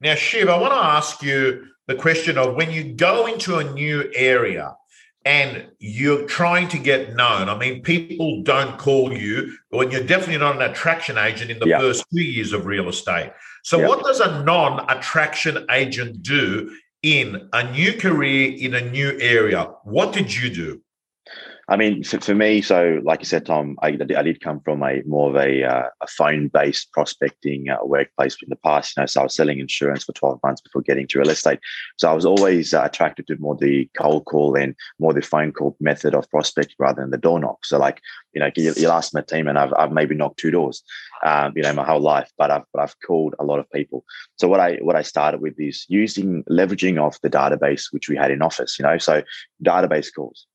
Now, Shiv, I want to ask you the question of when you go into a new area and you're trying to get known. I mean, people don't call you when you're definitely not an attraction agent in the yep. first two years of real estate. So, yep. what does a non attraction agent do in a new career in a new area? What did you do? I mean, for, for me, so like you said, Tom, I, I did come from a more of a, uh, a phone-based prospecting uh, workplace in the past. You know, so I was selling insurance for 12 months before getting to real estate. So I was always uh, attracted to more the cold call and more the phone call method of prospecting rather than the door knock. So like, you know, you, will ask my team, and I've, I've maybe knocked two doors, um, you know, my whole life, but I've but I've called a lot of people. So what I what I started with is using leveraging off the database which we had in office. You know, so database calls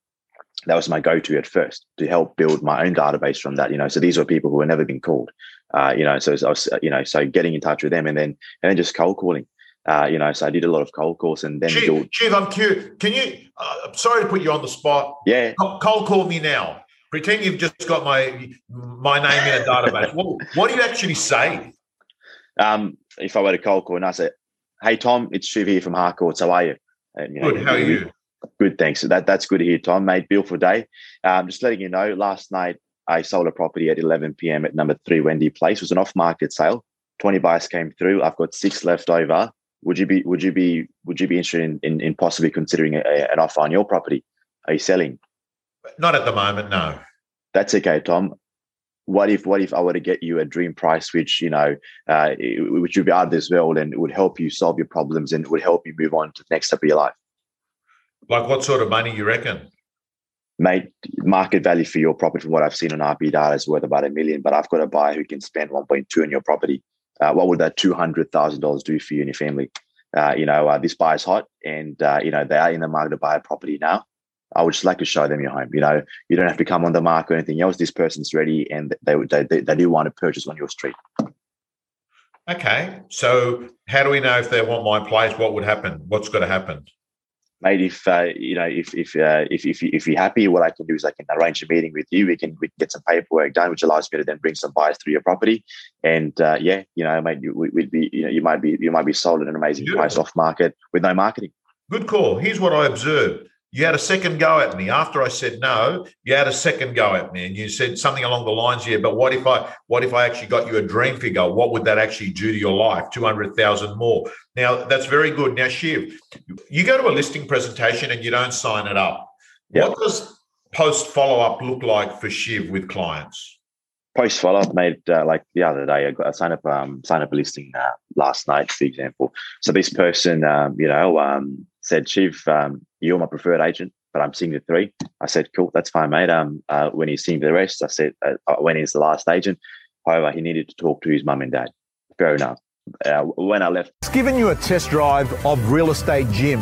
that was my go-to at first to help build my own database from that. You know, so these were people who had never been called. Uh, you know, so I was, you know, so getting in touch with them and then and then just cold calling. Uh, you know, so I did a lot of cold calls and then. Shiv, build... Shiv I'm curious. Can you? Uh, sorry to put you on the spot. Yeah. Cold call me now. Pretend you've just got my my name in a database. what, what do you actually say? Um, if I were to cold call and I say, "Hey Tom, it's Shiv here from Harcourt How are you?" And, you know, Good. How are you? Good, thanks. That that's good to hear, Tom. Mate, beautiful day. Um, just letting you know, last night I sold a property at 11 p.m. at number three Wendy Place. It was an off-market sale. 20 buyers came through. I've got six left over. Would you be Would you be Would you be interested in in, in possibly considering a, an offer on your property? Are you selling? Not at the moment, no. That's okay, Tom. What if What if I were to get you a dream price, which you know, uh, which would be out of this world, and it would help you solve your problems, and it would help you move on to the next step of your life? Like what sort of money you reckon? Mate, market value for your property, from what I've seen on RP Data, is worth about a million. But I've got a buyer who can spend 1.2 on your property. Uh, what would that $200,000 do for you and your family? Uh, you know, uh, this buyer's hot, and uh, you know they are in the market to buy a property now. I would just like to show them your home. You know, you don't have to come on the market or anything else. This person's ready, and they they they, they do want to purchase on your street. Okay, so how do we know if they want my place? What would happen? What's going to happen? Mate, if uh, you know, if if, uh, if if if you're happy, what I can do is I can arrange a meeting with you. We can we can get some paperwork done, which allows me to then bring some buyers through your property. And uh, yeah, you know, mate, we, would be you know you might be you might be sold at an amazing Beautiful. price off market with no marketing. Good call. Here's what I observed. You had a second go at me after I said no. You had a second go at me, and you said something along the lines here. But what if I, what if I actually got you a dream figure? What would that actually do to your life? Two hundred thousand more. Now that's very good. Now, Shiv, you go to a listing presentation and you don't sign it up. Yep. What does post follow up look like for Shiv with clients? Post follow up made uh, like the other day. I got a sign up um, sign up a listing uh, last night, for example. So this person, um, you know, um, said, Shiv, um, you're my preferred agent, but I'm seeing the three. I said, cool, that's fine, mate. Um, uh, when he's seeing the rest, I said, uh, uh, when he's the last agent. However, he needed to talk to his mum and dad. Fair enough. Uh, when I left, it's given you a test drive of Real Estate Gym.